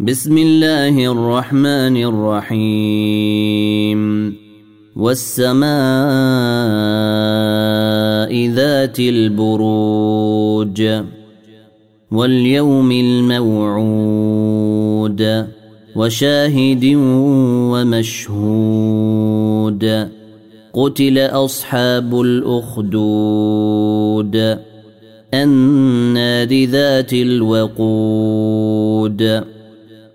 بسم الله الرحمن الرحيم. والسماء ذات البروج واليوم الموعود وشاهد ومشهود. قتل أصحاب الأخدود. النار ذات الوقود.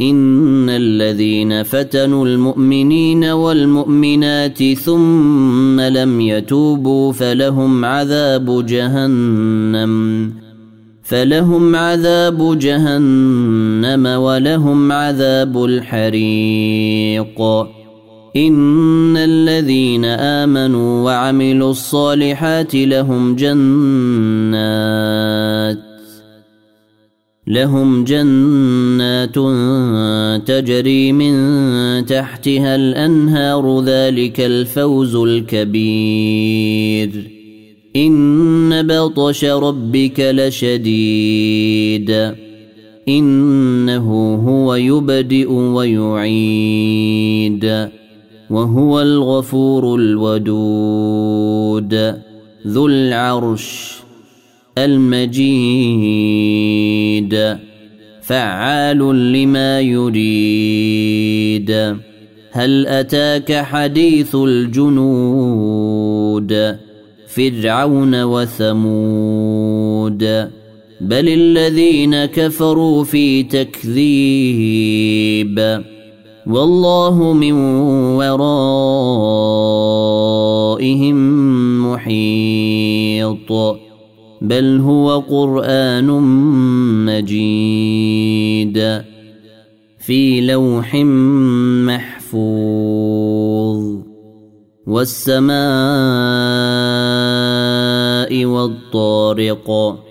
ان الذين فتنوا المؤمنين والمؤمنات ثم لم يتوبوا فلهم عذاب جهنم فلهم عذاب جهنم ولهم عذاب الحريق ان الذين امنوا وعملوا الصالحات لهم جنات لهم جنات تجري من تحتها الأنهار ذلك الفوز الكبير. إن بطش ربك لشديد. إنه هو يبدئ ويعيد. وهو الغفور الودود. ذو العرش. المجيد. فعال لما يريد. هل أتاك حديث الجنود؟ فرعون وثمود. بل الذين كفروا في تكذيب. والله من ورائهم محيط. بل هو قرآن مجيد في لوح محفوظ. والسماء والطارق